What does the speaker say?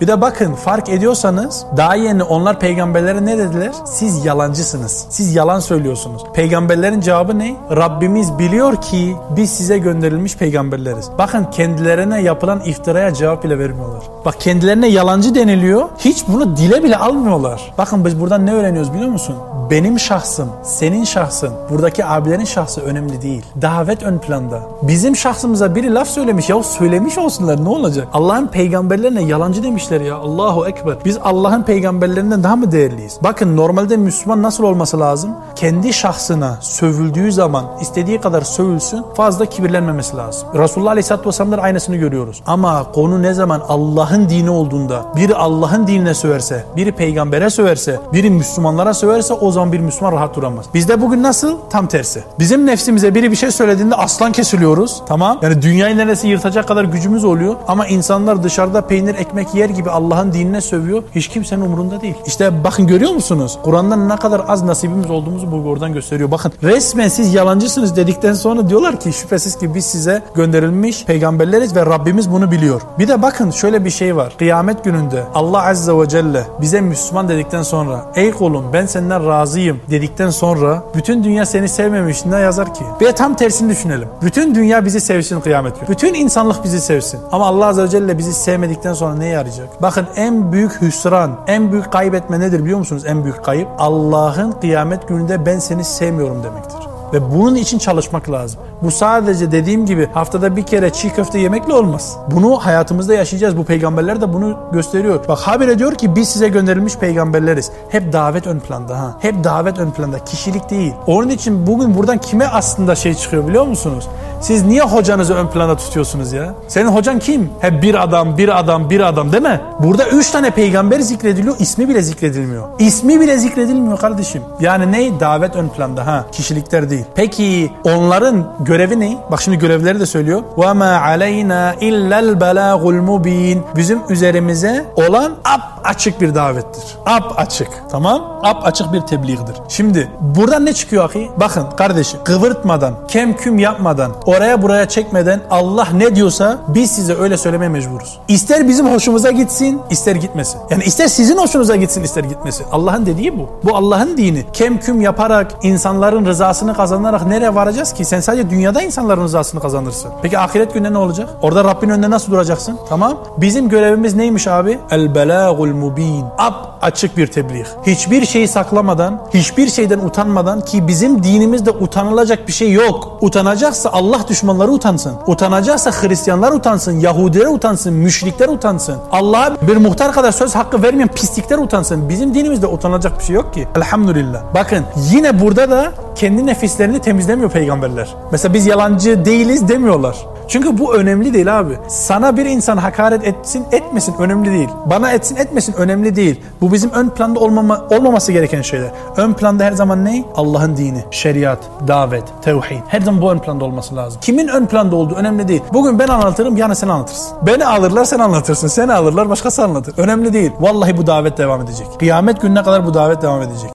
Bir de bakın fark ediyorsanız daha yeni onlar peygamberlere ne dediler? Siz yalancısınız. Siz yalan söylüyorsunuz. Peygamberlerin cevabı ne? Rabbimiz biliyor ki biz size gönderilmiş peygamberleriz. Bakın kendilerine yapılan iftiraya cevap bile vermiyorlar. Bak kendilerine yalancı deniliyor. Hiç bunu dile bile almıyorlar. Bakın biz buradan ne öğreniyoruz biliyor musun? Benim şahsım, senin şahsın, buradaki abilerin şahsı önemli değil. Davet ön planda. Bizim şahsımıza biri laf söylemiş ya söylemiş olsunlar ne olacak? Allah'ın peygamberlerine yalancı demişler ya. Allahu Ekber. Biz Allah'ın peygamberlerinden daha mı değerliyiz? Bakın normalde Müslüman nasıl olması lazım? Kendi şahsına sövüldüğü zaman istediği kadar sövülsün fazla kibirlenmemesi lazım. Resulullah Aleyhisselatü Vesselam'da aynısını görüyoruz. Ama konu ne zaman Allah'ın dini olduğunda biri Allah'ın dinine söverse, biri peygambere söverse, biri Müslümanlara söverse o zaman bir Müslüman rahat duramaz. Bizde bugün nasıl? Tam tersi. Bizim nefsimize biri bir şey söylediğinde aslan kesiliyoruz. Tamam. Yani dünyayı neresi yırtacak kadar gücümüz oluyor. Ama insanlar dışarıda peynir ekmek yer gibi Allah'ın dinine sövüyor. Hiç kimsenin umurunda değil. İşte bakın görüyor musunuz? Kur'an'dan ne kadar az nasibimiz olduğumuzu bu oradan gösteriyor. Bakın resmen siz yalancısınız dedikten sonra diyorlar ki şüphesiz ki biz size gönderilmiş peygamberleriz ve Rabbimiz bunu biliyor. Bir de bakın şöyle bir şey var. Kıyamet gününde Allah Azze ve Celle bize Müslüman dedikten sonra ey kulum ben senden razıyım dedikten sonra bütün dünya seni sevmemiş ne yazar ki? Ve tam tersini düşünelim. Bütün dünya bizi sevsin kıyamet günü. Bütün insanlık bizi sevsin. Ama Allah Azze ve Celle bizi sevmedikten sonra ne yarayacak? Bakın en büyük hüsran, en büyük kaybetme nedir biliyor musunuz? En büyük kayıp Allah'ın kıyamet gününde ben seni sevmiyorum demektir. Ve bunun için çalışmak lazım. Bu sadece dediğim gibi haftada bir kere çiğ köfte yemekle olmaz. Bunu hayatımızda yaşayacağız. Bu peygamberler de bunu gösteriyor. Bak habire diyor ki biz size gönderilmiş peygamberleriz. Hep davet ön planda ha. Hep davet ön planda. Kişilik değil. Onun için bugün buradan kime aslında şey çıkıyor biliyor musunuz? Siz niye hocanızı ön planda tutuyorsunuz ya? Senin hocan kim? Hep bir adam, bir adam, bir adam değil mi? Burada üç tane peygamber zikrediliyor, ismi bile zikredilmiyor. İsmi bile zikredilmiyor kardeşim. Yani ne? Davet ön planda ha. Kişilikler değil. Peki onların görevi ne? Bak şimdi görevleri de söylüyor. وَمَا عَلَيْنَا اِلَّا الْبَلَاغُ الْمُب۪ينَ Bizim üzerimize olan ap açık bir davettir. Ap açık. Tamam? Ap açık bir tebliğdir. Şimdi buradan ne çıkıyor ahi? Bakın kardeşim kıvırtmadan, kemküm yapmadan, oraya buraya çekmeden Allah ne diyorsa biz size öyle söylemeye mecburuz. İster bizim hoşumuza gitsin, ister gitmesin. Yani ister sizin hoşunuza gitsin, ister gitmesin. Allah'ın dediği bu. Bu Allah'ın dini. Kemküm yaparak, insanların rızasını kazanarak nereye varacağız ki? Sen sadece dünyada insanların rızasını kazanırsın. Peki ahiret günde ne olacak? Orada Rabbin önünde nasıl duracaksın? Tamam. Bizim görevimiz neymiş abi? El belagul mubin. Ap açık bir tebliğ. Hiçbir şeyi saklamadan, hiçbir şeyden utanmadan ki bizim dinimizde utanılacak bir şey yok. Utanacaksa Allah düşmanları utansın. Utanacaksa Hristiyanlar utansın, Yahudiler utansın, müşrikler utansın. Allah'a bir muhtar kadar söz hakkı vermeyen pislikler utansın. Bizim dinimizde utanacak bir şey yok ki. Elhamdülillah. Bakın yine burada da kendi nefislerini temizlemiyor peygamberler. Mesela biz yalancı değiliz demiyorlar. Çünkü bu önemli değil abi. Sana bir insan hakaret etsin etmesin önemli değil. Bana etsin etmesin önemli değil. Bu bizim ön planda olmama, olmaması gereken şeyler. Ön planda her zaman ne? Allah'ın dini, şeriat, davet, tevhid. Her zaman bu ön planda olması lazım. Kimin ön planda olduğu önemli değil. Bugün ben anlatırım yarın sen anlatırsın. Beni alırlar sen anlatırsın. Seni alırlar başkası anlatır. Önemli değil. Vallahi bu davet devam edecek. Kıyamet gününe kadar bu davet devam edecek.